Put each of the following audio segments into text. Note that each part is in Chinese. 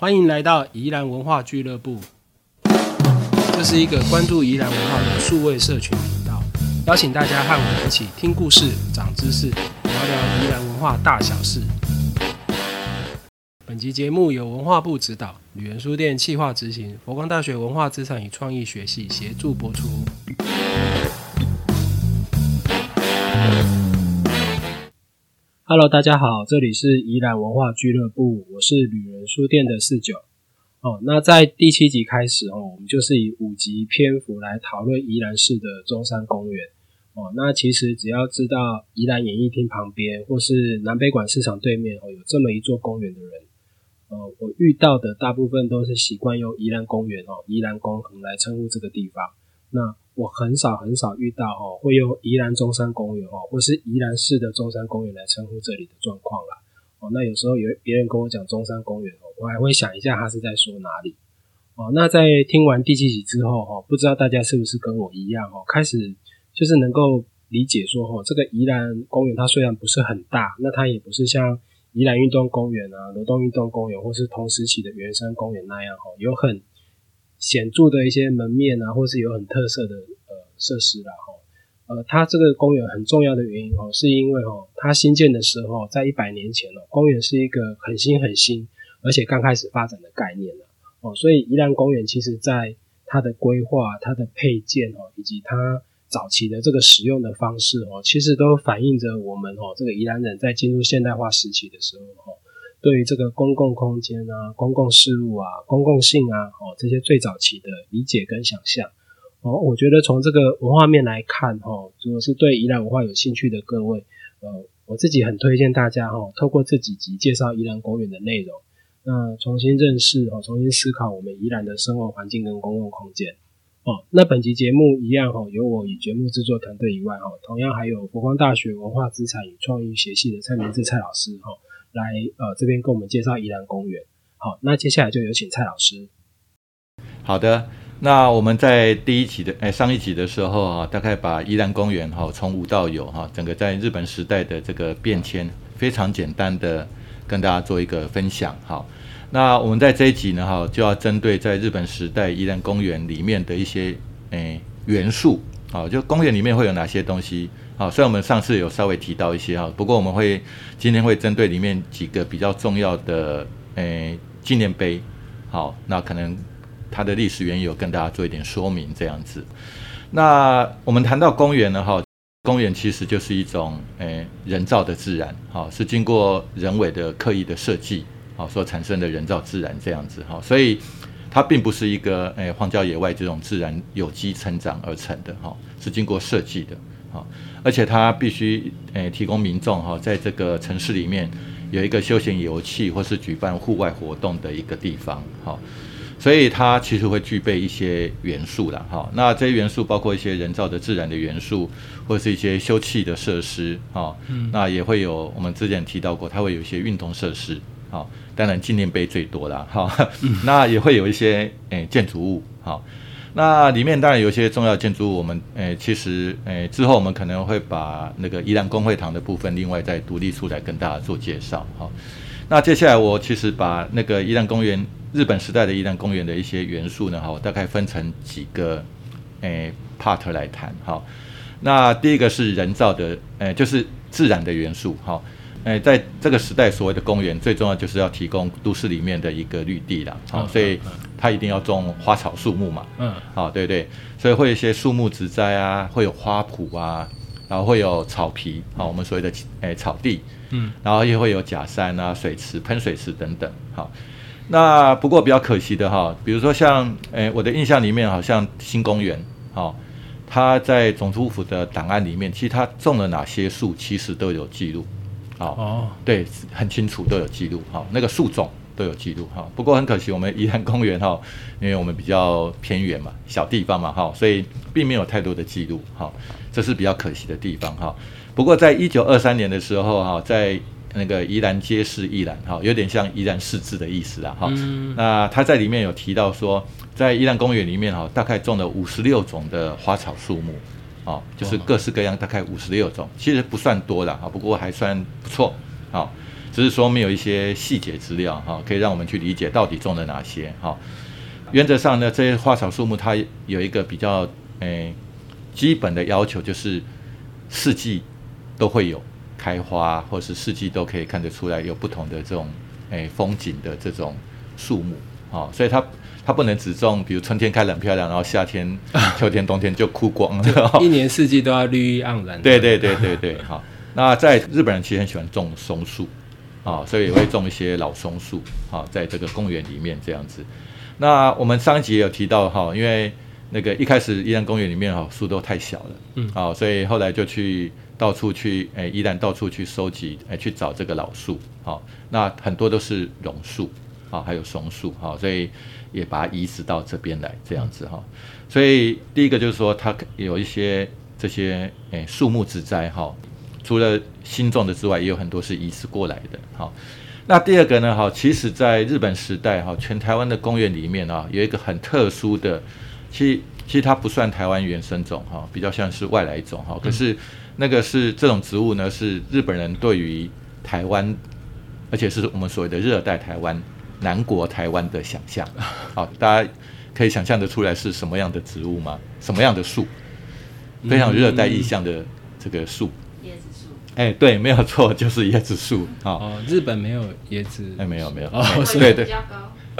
欢迎来到宜兰文化俱乐部，这是一个关注宜兰文化的数位社群频道，邀请大家和我们一起听故事、长知识，聊聊宜兰文化大小事。本集节目由文化部指导，旅人书店企划执行，佛光大学文化资产与创意学系协助播出。Hello，大家好，这里是宜兰文化俱乐部，我是旅人书店的四九。哦，那在第七集开始哦，我们就是以五集篇幅来讨论宜兰市的中山公园。哦，那其实只要知道宜兰演艺厅旁边或是南北馆市场对面哦，有这么一座公园的人，呃，我遇到的大部分都是习惯用宜兰公园哦、宜兰公园来称呼这个地方。那我很少很少遇到哦，会用宜兰中山公园哦，或是宜兰市的中山公园来称呼这里的状况啦。哦，那有时候有别人跟我讲中山公园哦，我还会想一下他是在说哪里。哦，那在听完第七集之后哈，不知道大家是不是跟我一样哦，开始就是能够理解说哈，这个宜兰公园它虽然不是很大，那它也不是像宜兰运动公园啊、罗东运动公园或是同时期的圆山公园那样哈，有很显著的一些门面啊，或是有很特色的呃设施啦哈。呃，它这个公园很重要的原因哦，是因为哦，它新建的时候在一百年前哦，公园是一个很新很新，而且刚开始发展的概念了哦，所以宜兰公园其实在它的规划、它的配件哦，以及它早期的这个使用的方式哦，其实都反映着我们哦，这个宜兰人在进入现代化时期的时候哦。对于这个公共空间啊、公共事物啊、公共性啊，哦，这些最早期的理解跟想象，哦，我觉得从这个文化面来看，哈，如果是对宜兰文化有兴趣的各位，呃，我自己很推荐大家，哈，透过这几集介绍宜兰公园的内容，那重新认识，哦，重新思考我们宜兰的生活环境跟公共空间，哦，那本集节目一样，哈，有我与节目制作团队以外，哈，同样还有国光大学文化资产与创意学系的蔡明志蔡老师，哈。来，呃，这边跟我们介绍宜兰公园。好，那接下来就有请蔡老师。好的，那我们在第一集的，哎，上一集的时候啊，大概把宜兰公园哈从无到有哈，整个在日本时代的这个变迁，非常简单的跟大家做一个分享。好，那我们在这一集呢哈，就要针对在日本时代宜兰公园里面的一些诶元素，好，就公园里面会有哪些东西。好，虽然我们上次有稍微提到一些哈，不过我们会今天会针对里面几个比较重要的诶纪念碑，好，那可能它的历史原因有跟大家做一点说明这样子。那我们谈到公园呢，哈，公园其实就是一种诶人造的自然，好，是经过人为的刻意的设计，好所产生的人造自然这样子，哈，所以它并不是一个诶荒郊野外这种自然有机成长而成的，哈，是经过设计的。好，而且它必须诶提供民众哈，在这个城市里面有一个休闲游憩或是举办户外活动的一个地方，哈，所以它其实会具备一些元素啦哈。那这些元素包括一些人造的自然的元素，或者是一些休憩的设施，哈，那也会有我们之前提到过，它会有一些运动设施，好，当然纪念碑最多啦，哈，那也会有一些诶建筑物，好。那里面当然有一些重要建筑物，我们诶其实诶之后我们可能会把那个宜兰公会堂的部分另外再独立出来跟大家做介绍。好，那接下来我其实把那个宜兰公园日本时代的宜兰公园的一些元素呢，哈，大概分成几个诶 part 来谈。好，那第一个是人造的，诶就是自然的元素。好。哎，在这个时代，所谓的公园最重要就是要提供都市里面的一个绿地啦，好，所以它一定要种花草树木嘛，嗯，好，对对，所以会有一些树木植栽啊，会有花圃啊，然后会有草皮，好，我们所谓的哎草地，嗯，然后也会有假山啊、水池、喷水池等等，好，那不过比较可惜的哈，比如说像哎我的印象里面好像新公园，好，它在总督府的档案里面，其实它种了哪些树，其实都有记录。哦，对，很清楚，都有记录。哈，那个树种都有记录。哈，不过很可惜，我们宜兰公园哈，因为我们比较偏远嘛，小地方嘛，哈，所以并没有太多的记录。哈，这是比较可惜的地方。哈，不过在一九二三年的时候，哈，在那个宜兰街市宜兰，哈，有点像宜兰市志的意思啦。哈，那他在里面有提到说，在宜兰公园里面，哈，大概种了五十六种的花草树木。哦，就是各式各样，大概五十六种，其实不算多了啊，不过还算不错。好，只是说没有一些细节资料哈，可以让我们去理解到底种了哪些哈。原则上呢，这些花草树木它有一个比较诶基本的要求，就是四季都会有开花，或是四季都可以看得出来有不同的这种诶风景的这种树木啊，所以它它不能只种，比如春天开得很漂亮，然后夏天、秋天、冬天就枯光了，一年四季都要绿意盎然。对对对对对，好。那在日本人其实很喜欢种松树啊，所以也会种一些老松树啊，在这个公园里面这样子。那我们上一集也有提到哈，因为那个一开始伊兰公园里面哈树都太小了，嗯，好，所以后来就去到处去诶，宜兰到处去收集诶，去找这个老树，好，那很多都是榕树啊，还有松树，哈，所以也把它移植到这边来这样子哈。所以第一个就是说，它有一些这些诶树木之灾哈，除了新种的之外，也有很多是移植过来的，哈。那第二个呢？哈，其实，在日本时代，哈，全台湾的公园里面啊，有一个很特殊的，其实其实它不算台湾原生种，哈，比较像是外来种，哈。可是那个是这种植物呢，是日本人对于台湾，而且是我们所谓的热带台湾、南国台湾的想象。好，大家可以想象得出来是什么样的植物吗？什么样的树？非常热带意象的这个树。椰子树哎，对，没有错，就是椰子树啊。哦，日本没有椰子。哎，没有没有。哦，对对。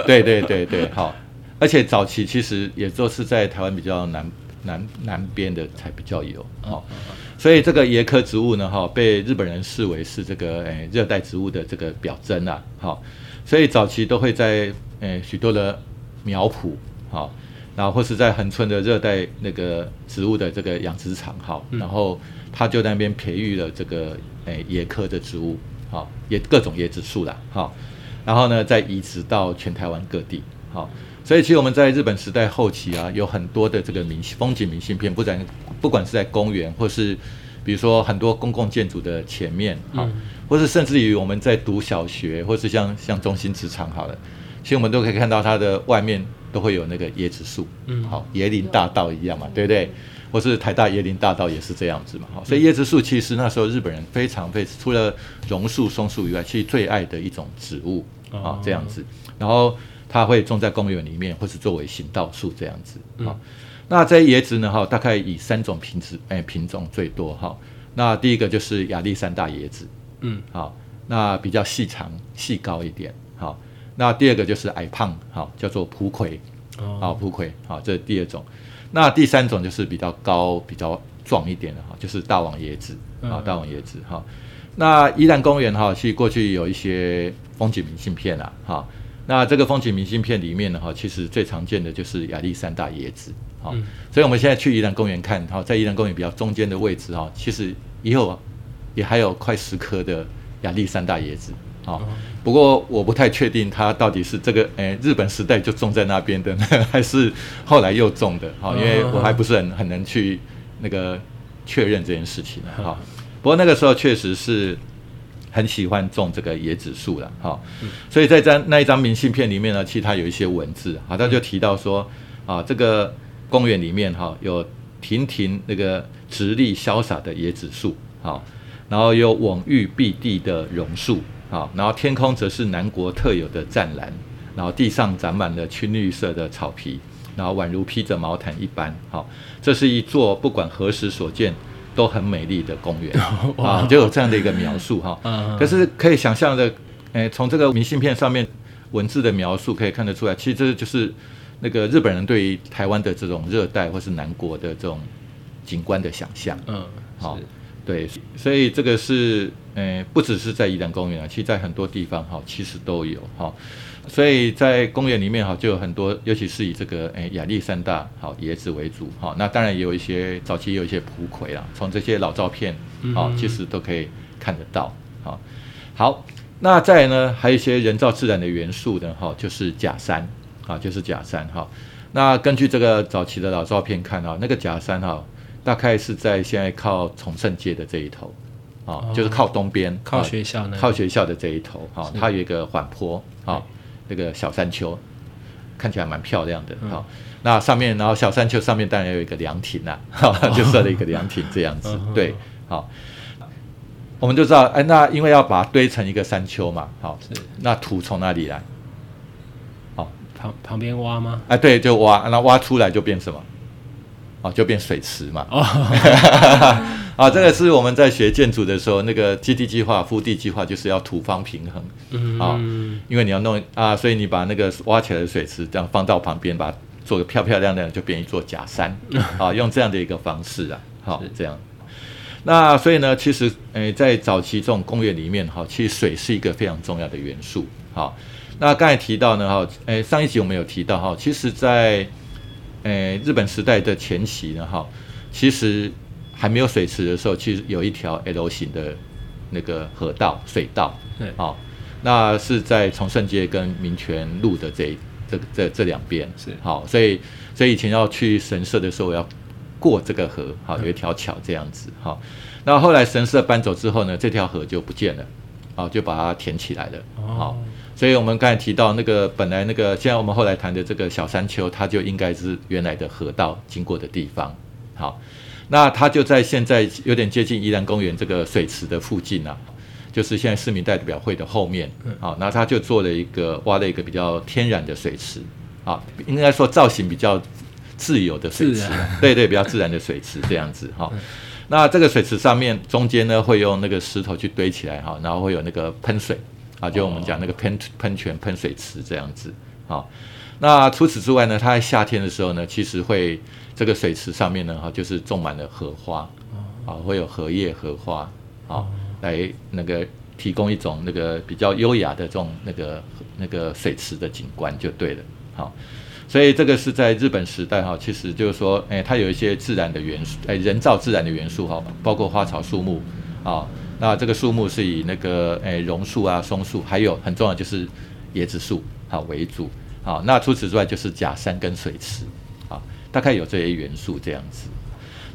对对对对，好。而且早期其实也都是在台湾比较南南南边的才比较有。哦，所以这个椰科植物呢，哈，被日本人视为是这个哎热带植物的这个表征啊。好，所以早期都会在诶许多的苗圃，好，然后或是在恒春的热带那个植物的这个养殖场，好，然后。他就在那边培育了这个诶椰科的植物，好，椰各种椰子树啦，好，然后呢再移植到全台湾各地，好，所以其实我们在日本时代后期啊，有很多的这个明风景明信片，不然不管是在公园，或是比如说很多公共建筑的前面，好，或是甚至于我们在读小学，或是像像中心职场好了，其实我们都可以看到它的外面都会有那个椰子树，嗯，好，椰林大道一样嘛，对不对？或是台大椰林大道也是这样子嘛，哈，所以椰子树其实那时候日本人非常非除了榕树、松树以外，其实最爱的一种植物啊，这样子。然后它会种在公园里面，或是作为行道树这样子。啊，那这些椰子呢，哈，大概以三种品质，哎，品种最多哈。那第一个就是亚历山大椰子，嗯，好，那比较细长、细高一点，好。那第二个就是矮胖，好，叫做蒲葵，好，蒲葵，好，这是第二种。那第三种就是比较高、比较壮一点的哈，就是大王椰子啊，大王椰子哈。那宜兰公园哈，其实过去有一些风景明信片啊，哈。那这个风景明信片里面呢哈，其实最常见的就是亚历山大椰子，好。所以我们现在去宜兰公园看，哈，在宜兰公园比较中间的位置哈，其实以后也还有快十棵的亚历山大椰子。好，不过我不太确定它到底是这个诶日本时代就种在那边的，还是后来又种的。好，因为我还不是很很能去那个确认这件事情。好，不过那个时候确实是很喜欢种这个椰子树了。哈，所以在张那一张明信片里面呢，其实它有一些文字。好，他就提到说啊，这个公园里面哈有亭亭那个直立潇洒的椰子树，好，然后有蓊郁碧地的榕树。好，然后天空则是南国特有的湛蓝，然后地上长满了青绿色的草皮，然后宛如披着毛毯一般。好，这是一座不管何时所见都很美丽的公园 啊，就有这样的一个描述哈。可是可以想象的，诶，从这个明信片上面文字的描述可以看得出来，其实这就是那个日本人对于台湾的这种热带或是南国的这种景观的想象。嗯，好。对，所以这个是，呃，不只是在宜兰公园啊，其实在很多地方哈，其实都有哈。所以在公园里面哈，就有很多，尤其是以这个，诶，亚历山大好椰子为主哈。那当然也有一些早期有一些蒲葵啦，从这些老照片啊，其实都可以看得到。啊，好，那再呢，还有一些人造自然的元素的哈，就是假山啊，就是假山哈。那根据这个早期的老照片看啊，那个假山哈。大概是在现在靠崇圣街的这一头，啊，就是靠东边，靠学校，靠学校的这一头，哈，它有一个缓坡，啊，那个小山丘，看起来蛮漂亮的，好，那上面，然后小山丘上面当然有一个凉亭啦，哈，就设了一个凉亭这样子，对，好，我们就知道，哎，那因为要把它堆成一个山丘嘛，好，是。那土从哪里来？好。旁旁边挖吗？哎，对，就挖，那挖出来就变什么？哦，就变水池嘛。哦，啊，这个是我们在学建筑的时候，那个基地计划、腹地计划就是要土方平衡。嗯，啊因为你要弄啊，所以你把那个挖起来的水池这样放到旁边，把它做个漂漂亮亮，就变一座假山 啊，用这样的一个方式啊，好是这样。那所以呢，其实诶，在早期这种公园里面哈，其实水是一个非常重要的元素。好，那刚才提到呢哈，诶，上一集我们有提到哈，其实在诶日本时代的前期呢哈，其实还没有水池的时候，其实有一条 L 型的那个河道水道。对，好、那是在崇圣街跟民权路的这这这这两边是好，所以所以以前要去神社的时候要过这个河，好有一条桥这样子，好，那后来神社搬走之后呢，这条河就不见了，好就把它填起来了，好哦，所以我们刚才提到那个本来那个，现在我们后来谈的这个小山丘，它就应该是原来的河道经过的地方。好，那它就在现在有点接近宜兰公园这个水池的附近啊，就是现在市民代表会的后面。好，那它就做了一个挖了一个比较天然的水池，啊，应该说造型比较自由的水池，对对，比较自然的水池这样子哈。那这个水池上面中间呢，会用那个石头去堆起来哈，然后会有那个喷水啊，就我们讲那个喷喷泉、喷水池这样子。好，那除此之外呢，它在夏天的时候呢，其实会这个水池上面呢，哈，就是种满了荷花，啊，会有荷叶、荷花，啊，来那个提供一种那个比较优雅的这种那个那个水池的景观就对了。好，所以这个是在日本时代哈，其实就是说，哎，它有一些自然的元素，哎，人造自然的元素哈，包括花草树木啊。那这个树木是以那个诶榕树啊、松树，还有很重要就是椰子树啊为主。好，那除此之外就是假山跟水池啊，大概有这些元素这样子。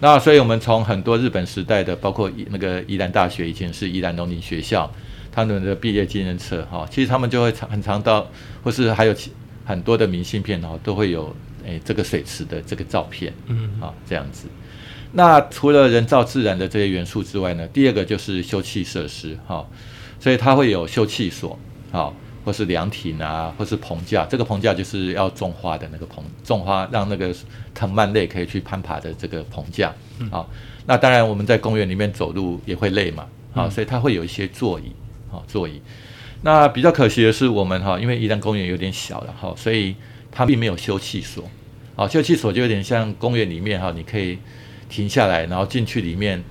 那所以我们从很多日本时代的，包括那个宜兰大学以前是宜兰农林学校，他们的毕业纪念册哈，其实他们就会常很常到，或是还有其很多的明信片哦，都会有诶这个水池的这个照片，嗯，啊这样子。那除了人造自然的这些元素之外呢，第二个就是休憩设施哈、所以它会有休憩所，好、或是凉亭啊，或是棚架。这个棚架就是要种花的那个棚，种花让那个藤蔓类可以去攀爬的这个棚架。好、那当然我们在公园里面走路也会累嘛，好、所以它会有一些座椅，好、座椅。那比较可惜的是，我们哈，因为宜兰公园有点小了哈，所以它并没有休憩所。好，休憩所就有点像公园里面哈，你可以停下来，然后进去里面。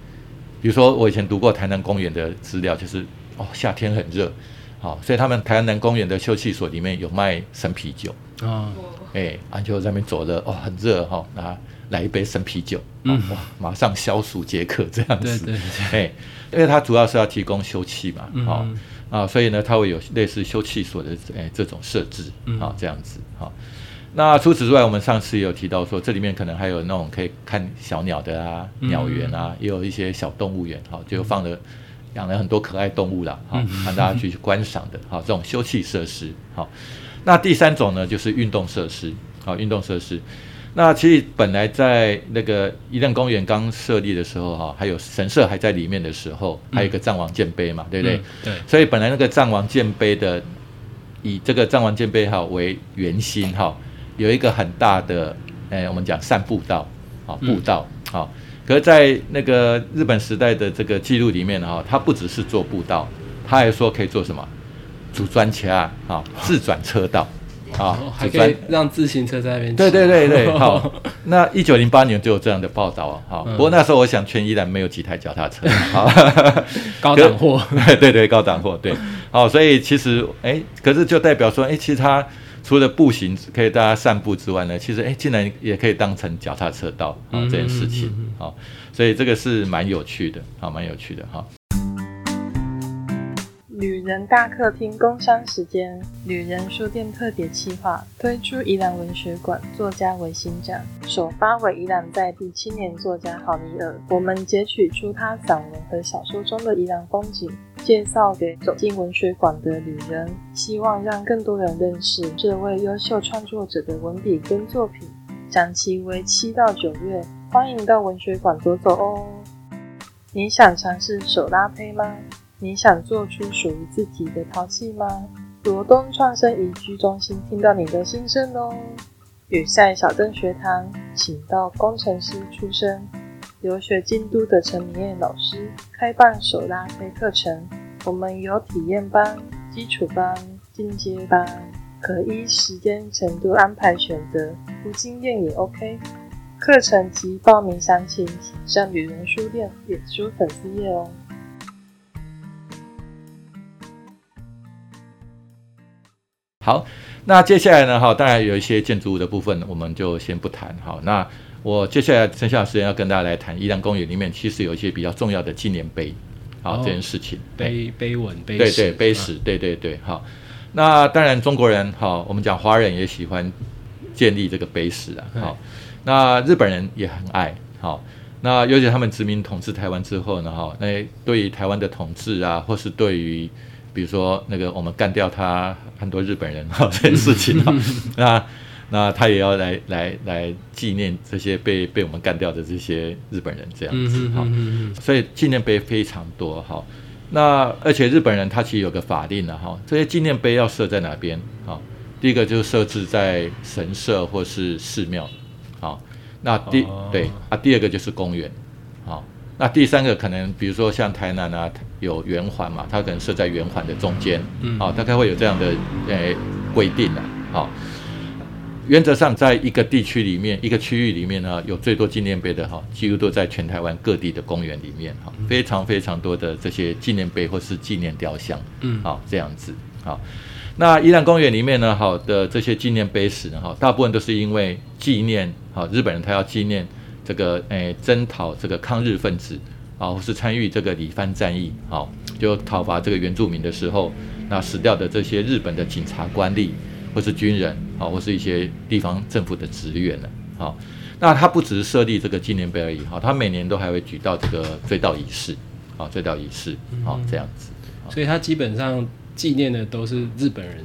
比如说，我以前读过台南公园的资料，就是哦，夏天很热，好，所以他们台南公园的休憩所里面有卖生啤酒，啊，哎，啊就在那边走了，哦，很热哈，那来一杯生啤酒，嗯。哇，马上消暑解渴这样子。对对哎，因为它主要是要提供休憩嘛，嗯。好、啊，所以呢，它会有类似休憩所的哎这种设置，啊、这样子，好、那除此之外，我们上次也有提到说，这里面可能还有那种可以看小鸟的啊，嗯鸟园啊，也有一些小动物园，好、就放了养了很多可爱动物啦，好、嗯让大家去观赏的，好、这种休憩设施，好、那第三种呢，就是运动设施，好、运动设施。那其实本来在那个伊甸公园刚设立的时候，哈，还有神社还在里面的时候，还有一个藏王剑碑嘛，对不对？嗯对，所以本来那个藏王剑碑的，以这个藏王剑碑哈为圆心哈，有一个很大的，哎，我们讲散步道，啊，步道，好、可是，在那个日本时代的这个记录里面呢哈，他不只是做步道，他还说可以做什么？组专卡啊，自转车道啊哦，还可以让自行车在那边骑。对对对对，好。那一九零八年就有这样的报道啊，好。嗯不过那时候我想，全宜兰没有几台脚踏车，好。高档货。对对，高档货，对。好，所以其实，哎，可是就代表说，哎，其实它除了步行可以大家散步之外呢，其实，哎，竟然也可以当成脚踏车道啊嗯这件事情嗯嗯嗯，好。所以这个是蛮有趣的，好，蛮有趣的哈。人大客厅工商时间，旅人书店特别企划推出宜兰文学馆作家微欣展，首发为宜兰在地青年作家郝尼尔。我们截取出他散文和小说中的宜兰风景，介绍给走进文学馆的旅人，希望让更多人认识这位优秀创作者的文笔跟作品。展期为七到九月，欢迎到文学馆走走哦。你想尝试手拉胚吗？你想做出属于自己的淘气吗？罗东创生宜居中心听到你的心声喽！雨晒小镇学堂，请到工程师出身、留学京都的陈明燕老师开办手拉胚课程。我们有体验班、基础班、进阶班，可依时间程度安排选择，无经验也 OK。课程及报名详情，请上女人书店脸书粉丝页哦。好，那接下来呢？哈，当然有一些建筑物的部分，我们就先不谈。好，那我接下来剩下的时间要跟大家来谈宜兰公园里面，其实有一些比较重要的纪念碑，好这件事情。碑碑文碑对对碑石，对对对。好，那当然中国人哈，我们讲华人也喜欢建立这个碑石啊。好，那日本人也很爱好。那尤其他们殖民统治台湾之后呢，哈，那对于台湾的统治啊，或是对于比如说那个我们干掉他很多日本人哈 这件事情哈，那那他也要来来来纪念这些被被我们干掉的这些日本人这样子哈，所以纪念碑非常多哈。那而且日本人他其实有个法令的哈，这些纪念碑要设在哪边啊？第一个就是设置在神社或是寺庙，好，那第对啊，第二个就是公园，好。那第三个可能，比如说像台南啊，有圆环嘛，它可能设在圆环的中间，嗯，好，大概会有这样的诶规定的，好。原则上，在一个地区里面，一个区域里面呢，有最多纪念碑的哈，几乎都在全台湾各地的公园里面哈，非常非常多的这些纪念碑或是纪念雕像，嗯，好这样子，好。那宜兰公园里面呢，好的这些纪念碑石呢，哈，大部分都是因为纪念，好日本人他要纪念。这个诶，征讨这个抗日分子啊，或是参与这个里番战役，好，就讨伐这个原住民的时候，那死掉的这些日本的警察官吏，或是军人，啊，或是一些地方政府的职员呢，好，那他不只是设立这个纪念碑而已，哈，他每年都还会举到这个追悼仪式，啊，追悼仪式，好，这样子，所以他基本上纪念的都是日本人。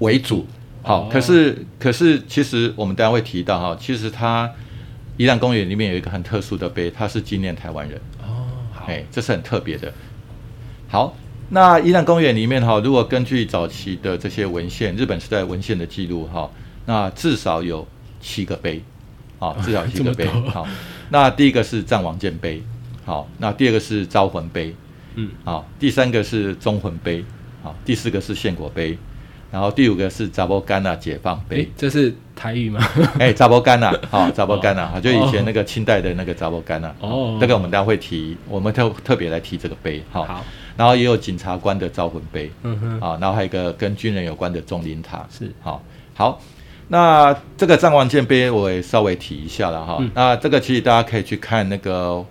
为主，好，可是可是其实我们大家会提到哈，其实他。宜兰公园里面有一个很特殊的碑，它是纪念台湾人哦，哎，这是很特别的。好，那宜兰公园里面哈，如果根据早期的这些文献，日本时代文献的记录哈，那至少有七个碑，好，至少七个碑。好，那第一个是战王剑碑，好，那第二个是招魂碑，嗯，好，第三个是忠魂碑，好，第四个是献国碑。然后第五个是扎波干纳解放碑，这是台语吗？哎，杂波干呐，好，杂波干呐，好，就以前那个清代的那个杂波干呐。哦，这个我们待会提，我们特特别来提这个碑，好。然后也有检察官的招魂碑，嗯哼，啊，然后还有一个跟军人有关的钟灵塔，是，好，好。那这个战王剑碑我也稍微提一下了哈。那这个其实大家可以去看那个。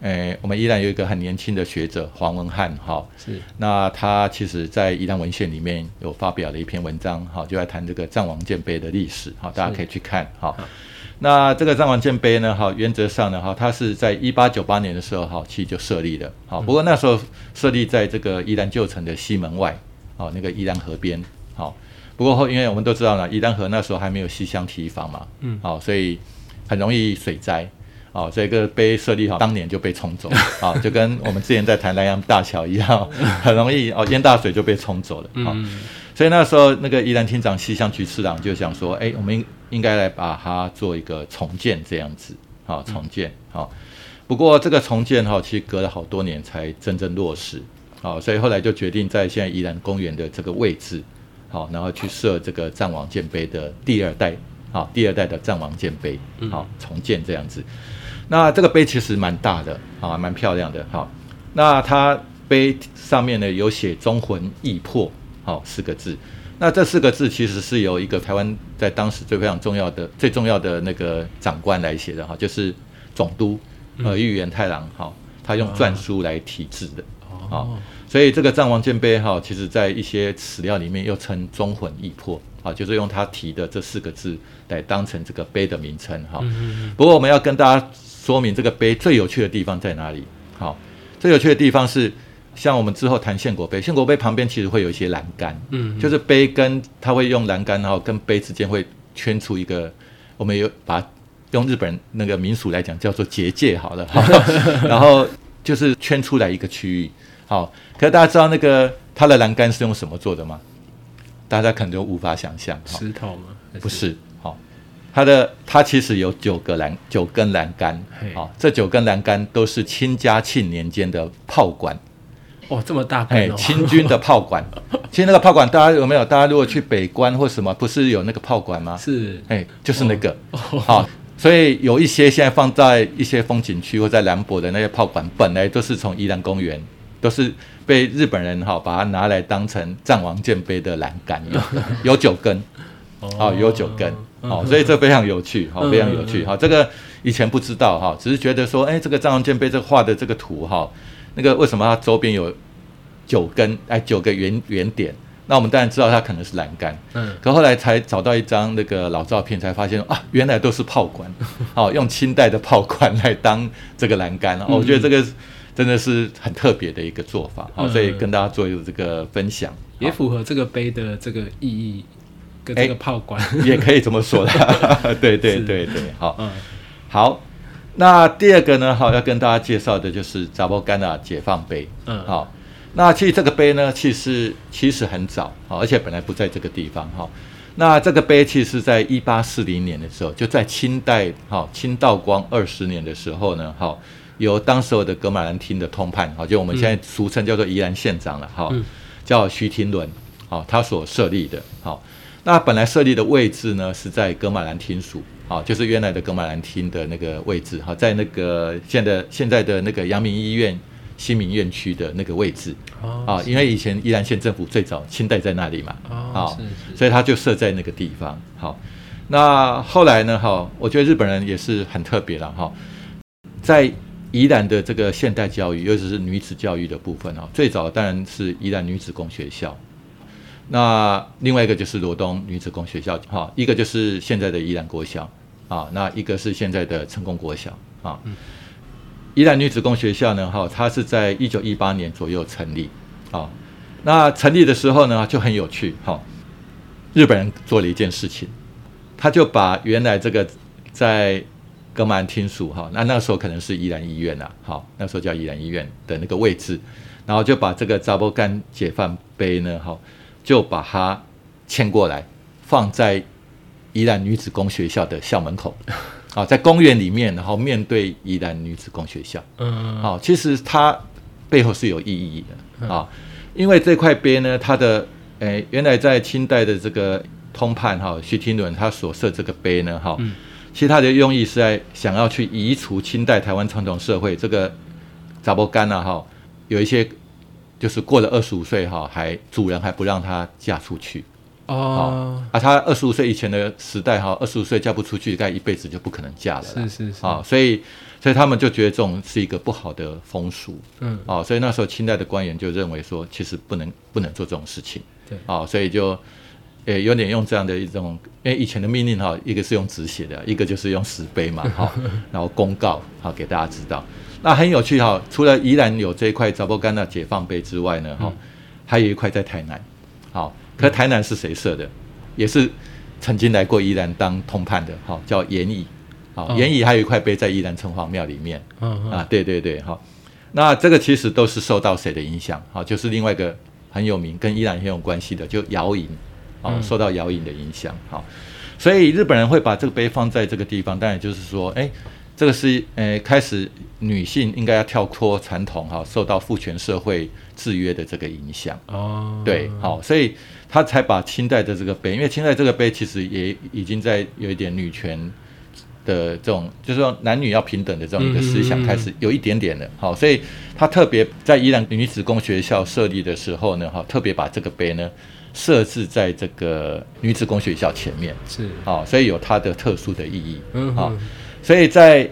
诶，我们依然有一个很年轻的学者黄文汉，哈，是。那他其实，在宜兰文献里面有发表了一篇文章，哈，就在谈这个藏王剑碑的历史，哈，大家可以去看，哈。那这个藏王剑碑呢，哈，原则上呢，哈，它是在一八九八年的时候，哈，其实就设立的，好，不过那时候设立在这个宜兰旧城的西门外，哦，那个宜兰河边，好。不过后，因为我们都知道呢，宜兰河那时候还没有西乡提防嘛，嗯，好，所以很容易水灾。哦，这个碑设立好，当年就被冲走，啊，就跟我们之前在谈南洋大桥一样，很容易哦，淹大水就被冲走了。嗯，所以那时候那个宜兰厅长西乡局次郎就想说，哎，我们应应该来把它做一个重建这样子，好，重建，好。不过这个重建哈，其实隔了好多年才真正落实，好，所以后来就决定在现在宜兰公园的这个位置，好，然后去设这个战王建碑的第二代，好，第二代的战王建碑，好，重建这样子。那这个碑其实蛮大的啊，蛮漂亮的。好，那它碑上面呢有写“忠魂易破”好四个字。那这四个字其实是由一个台湾在当时最非常重要的、最重要的那个长官来写的哈，就是总督呃玉原太郎哈，他用篆书来题字的。哦，所以这个藏王剑碑哈，其实在一些史料里面又称“忠魂易破”啊，就是用他提的这四个字来当成这个碑的名称哈。不过我们要跟大家。说明这个碑最有趣的地方在哪里？好，最有趣的地方是，像我们之后谈献国碑，献国碑旁边其实会有一些栏杆，嗯，就是碑跟它会用栏杆，然后跟碑之间会圈出一个，我们有把用日本那个民俗来讲叫做结界，好了，然后就是圈出来一个区域。好，可是大家知道那个它的栏杆是用什么做的吗？大家可能就无法想象。好石头吗？还不是，好，它的它其实有九个栏九根栏杆。嘿，好，这九根栏杆都是清嘉庆年间的炮管，哦，这么大哎根，哦，清军的炮管。其实那个炮管大家有没有？大家如果去北关或什么，不是有那个炮管吗？是。哎，就是那个，好，所以有一些现在放在一些风景区或在兰博的那些炮管，本来都是从宜兰公园，都是被日本人哈把它拿来当成战王舰碑的栏杆有九根，哦，有九根，哦，所以这非常有趣，哈，嗯非常有趣，哈，这个以前不知道哈，只是觉得说，哎，这个战王舰碑这画的这个图哈，那个为什么它周边有九根哎九个圆圆点？那我们当然知道它可能是栏杆，嗯，可后来才找到一张那个老照片，才发现啊，原来都是炮管，哦，用清代的炮管来当这个栏杆，哦，我觉得这个真的是很特别的一个做法，好、嗯。所以跟大家做一个这个分享，也符合这个碑的这个意义跟这个炮管。也可以这么说的，对对是。对对，好，嗯。好，那第二个呢，好要跟大家介绍的就是扎波干纳解放碑，嗯。好，那其实这个碑呢，其实其实很早，好，而且本来不在这个地方，哈。那这个碑其实是在一八四零年的时候，就在清代，哈，清道光二十年的时候呢，哈，由当时候的格马兰厅的通判，哈，就我们现在俗称叫做宜兰县长了，哈、嗯。叫徐廷伦，好，他所设立的，好。那本来设立的位置呢，是在格马兰厅署，啊，就是原来的格马兰厅的那个位置，哈，在那个现在现在的那个阳明医院新民院区的那个位置，哦啊，因为以前宜兰县政府最早清代在那里嘛，哦好是是所以他就设在那个地方。好，那后来呢，哈，我觉得日本人也是很特别了，哈，在宜兰的这个现代教育，尤其是女子教育的部分啊，最早当然是宜兰女子工学校。那另外一个就是罗东女子工学校，哈，一个就是现在的宜兰国小啊，那一个是现在的成功国小啊。宜兰女子工学校呢，哈，它是在一九一八年左右成立，啊，那成立的时候呢，就很有趣，哈，日本人做了一件事情，他就把原来这个在格马兰厅署，哈，那那时候可能是宜兰医院啊，好，那时候叫宜兰医院的那个位置，然后就把这个扎波干解放碑呢，哈，就把它迁过来，放在宜兰女子工学校的校门口。啊，在公园里面，然后面对宜兰女子工学校。嗯好、其实它背后是有意义的啊，因为这块碑呢，它的诶，原来在清代的这个通判哈，徐廷伦他所设这个碑呢，哈、嗯其实他的用意是在想要去移除清代台湾传统社会这个杂波干啊，哈，有一些就是过了二十五岁哈，还主人还不让她嫁出去。哦，啊，她二十五岁以前的时代哈，二十五岁嫁不出去，该一辈子就不可能嫁了。是是是，啊，所以所以他们就觉得这种是一个不好的风俗嗯啊，所以那时候清代的官员就认为说，其实不能不能做这种事情，对啊，所以就诶有点用这样的一种，因为以前的命令哈，一个是用纸写的，一个就是用石碑嘛，哈，然后公告好给大家知道。那很有趣哈，除了宜兰有这一块扎波干纳解放碑之外呢，哈、还有一块在台南，好，可台南是谁设的？也是曾经来过宜兰当通判的，好，叫严乙。好，哦严乙还有一块碑在宜兰城隍庙里面。啊，对对对，好，那这个其实都是受到谁的影响？好，就是另外一个很有名跟宜兰很有关系的，就姚营，哦，嗯。受到姚营的影响，好，所以日本人会把这个碑放在这个地方，当然就是说，哎，这个是呃开始女性应该要跳脱传统哈，受到父权社会制约的这个影响。哦，对，好，所以他才把清代的这个碑，因为清代这个碑其实也已经在有一点女权的这种，就是说男女要平等的这种一个思想开始有一点点了，好，所以他特别在伊朗女子工学校设立的时候呢，哈，特别把这个碑呢设置在这个女子工学校前面，是，好，所以有它的特殊的意义，好嗯哼，所以在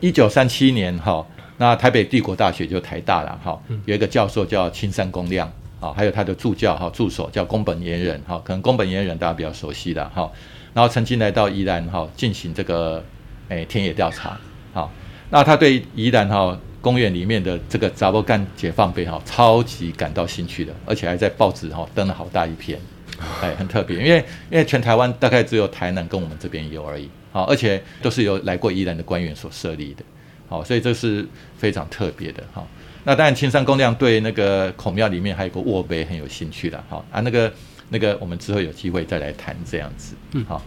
一九三七年哈，那台北帝国大学就台大了哈，有一个教授叫青山公亮啊，还有他的助教哈助手叫宫本严人哈，可能宫本严人大家比较熟悉的哈，然后曾经来到宜兰哈进行这个诶田野调查，哈，那他对宜兰哈公园里面的这个杂波干解放碑哈超级感到兴趣的，而且还在报纸哈登了好大一篇。哎，很特别，因为因为全台湾大概只有台南跟我们这边有而已，好，而且都是由来过宜兰的官员所设立的，好，所以这是非常特别的哈。那当然，青山公亮对那个孔庙里面还有个卧碑很有兴趣的哈啊，那个那个我们之后有机会再来谈这样子，嗯，好。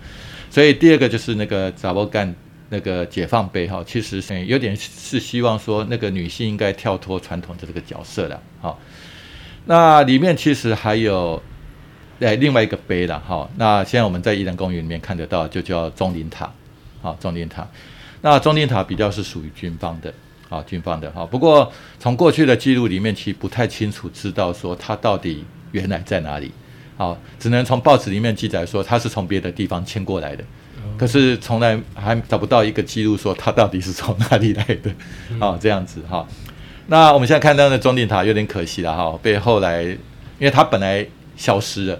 所以第二个就是那个扎波干那个解放碑哈，其实是有点是希望说那个女性应该跳脱传统的这个角色了，好。那里面其实还有哎另外一个碑了哈，那现在我们在宜兰公园里面看得到，就叫钟灵塔，好钟灵塔。那钟灵塔比较是属于军方的。啊，军方的哈，不过从过去的记录里面，其实不太清楚知道说它到底原来在哪里。好，只能从报纸里面记载说它是从别的地方迁过来的，可是从来还找不到一个记录说它到底是从哪里来的。啊，这样子哈。那我们现在看到的钟灵塔有点可惜了哈，被后来因为它本来消失了，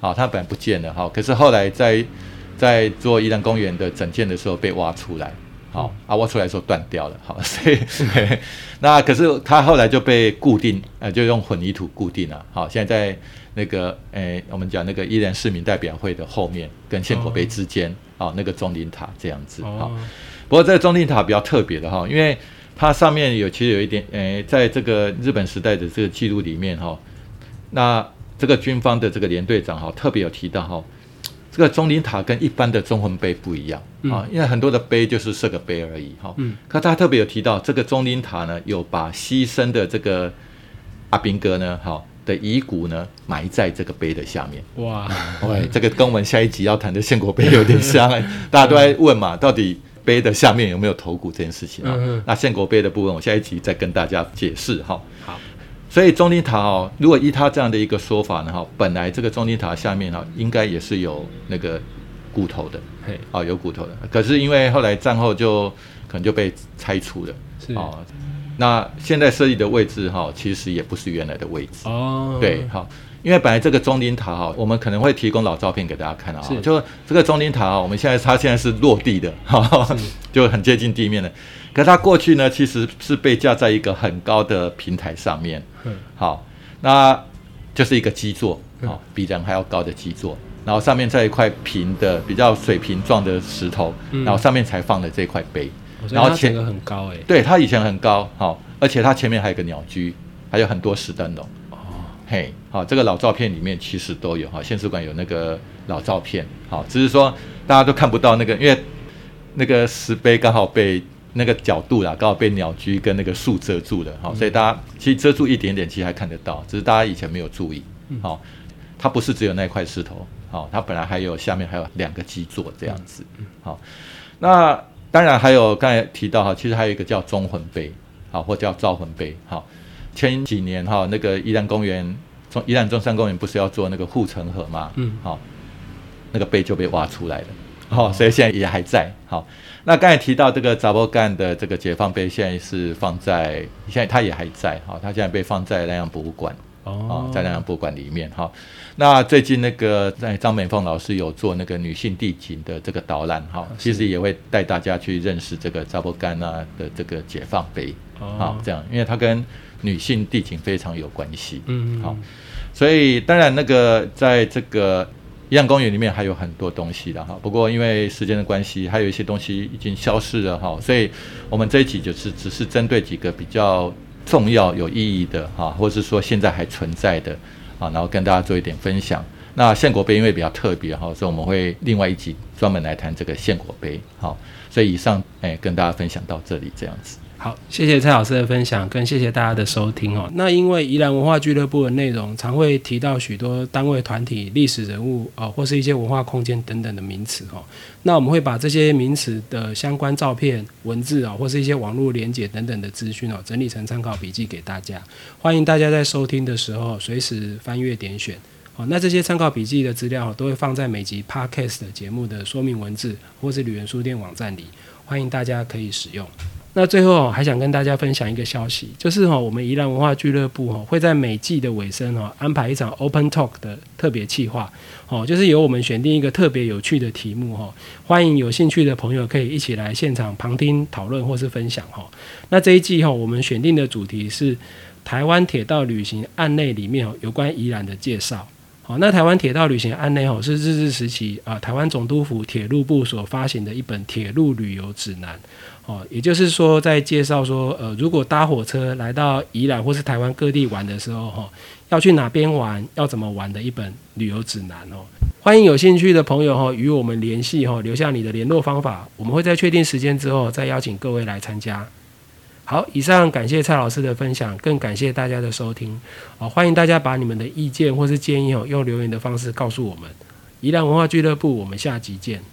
啊，它本来不见了哈，可是后来在在做宜兰公园的整建的时候被挖出来。好啊，挖出来时候断掉了，好，所以 那可是它后来就被固定，呃，就用混凝土固定了。好，现在在那个，诶，我们讲那个依兰市民代表会的后面，跟献口碑之间，啊，那个钟灵塔这样子。好，不过这个钟灵塔比较特别的哈，因为它上面有其实有一点，诶，在这个日本时代的这个记录里面哈，那这个军方的这个连队长哈，特别有提到哈。这个钟灵塔跟一般的中魂碑不一样啊，因为很多的碑就是设个碑而已哈。嗯，可他特别有提到这个钟灵塔呢，有把牺牲的这个阿兵哥呢，哈的遗骨呢埋在这个碑的下面。哇，喂，这个跟我们下一集要谈的献国碑有点像，大家都在问嘛，到底碑的下面有没有头骨这件事情啊？那献国碑的部分，我下一集再跟大家解释哈。好。所以钟灵塔哦，如果依他这样的一个说法呢，哈，本来这个钟灵塔下面哈，应该也是有那个骨头的，嘿，哦，有骨头的。可是因为后来战后就可能就被拆除了，是哦。那现在设立的位置哈，其实也不是原来的位置哦。对，好，因为本来这个钟灵塔哈，我们可能会提供老照片给大家看啊，就这个钟灵塔啊，我们现在它现在是落地的，哈，就很接近地面的。可它过去呢，其实是被架在一个很高的平台上面。嗯，好，那就是一个基座，好，比人还要高的基座，然后上面在一块平的、比较水平状的石头，然后上面才放的这块碑。然后前个很高哎，对，它以前很高，好，而且它前面还有个鸟居，还有很多石灯笼。哦，嘿，好，这个老照片里面其实都有哈，县史馆有那个老照片，好，只是说大家都看不到那个，因为那个石碑刚好被。那个角度啦，刚好被鸟居跟那个树遮住了，好，所以大家其实遮住一点点，其实还看得到，只是大家以前没有注意，好，它不是只有那块石头，好，它本来还有下面还有两个基座这样子，好，那当然还有刚才提到哈，其实还有一个叫中魂碑，好，或叫招魂碑，好，前几年哈，那个宜兰公园中宜兰中山公园不是要做那个护城河嘛，嗯，好，那个碑就被挖出来了，好，所以现在也还在，好。那刚才提到这个扎波干的这个解放碑，现在是放在现在它也还在哈，它现在被放在南洋博物馆哦，在南洋博物馆里面哈。那最近那个在张美凤老师有做那个女性地景的这个导览哈，其实也会带大家去认识这个扎波干啊的这个解放碑啊，这样，因为它跟女性地景非常有关系，嗯，好，所以当然那个在这个。一样公园里面还有很多东西的哈，不过因为时间的关系，还有一些东西已经消失了哈，所以我们这一集就是只是针对几个比较重要、有意义的哈，或是说现在还存在的啊，然后跟大家做一点分享。那献国碑因为比较特别哈，所以我们会另外一集专门来谈这个献国碑。好，所以以上哎跟大家分享到这里这样子。好，谢谢蔡老师的分享，跟谢谢大家的收听哦。那因为宜兰文化俱乐部的内容常会提到许多单位、团体、历史人物哦，或是一些文化空间等等的名词哦。那我们会把这些名词的相关照片、文字啊，或是一些网络连接等等的资讯哦，整理成参考笔记给大家。欢迎大家在收听的时候随时翻阅点选哦。那这些参考笔记的资料都会放在每集 Podcast 节目的说明文字，或是旅人书店网站里，欢迎大家可以使用。那最后还想跟大家分享一个消息，就是哈，我们宜兰文化俱乐部哈会在每季的尾声哈安排一场 Open Talk 的特别企划，哦，就是由我们选定一个特别有趣的题目哈，欢迎有兴趣的朋友可以一起来现场旁听讨论或是分享哈。那这一季哈我们选定的主题是台湾铁道旅行案内里面有关宜兰的介绍。好，那台湾铁道旅行案内哦，是日治时期啊，台湾总督府铁路部所发行的一本铁路旅游指南。哦，也就是说，在介绍说，呃，如果搭火车来到宜兰或是台湾各地玩的时候，哈，要去哪边玩，要怎么玩的一本旅游指南哦。欢迎有兴趣的朋友哈，与我们联系哈，留下你的联络方法，我们会在确定时间之后再邀请各位来参加。好，以上感谢蔡老师的分享，更感谢大家的收听。好，欢迎大家把你们的意见或是建议哦，用留言的方式告诉我们。宜兰文化俱乐部，我们下集见。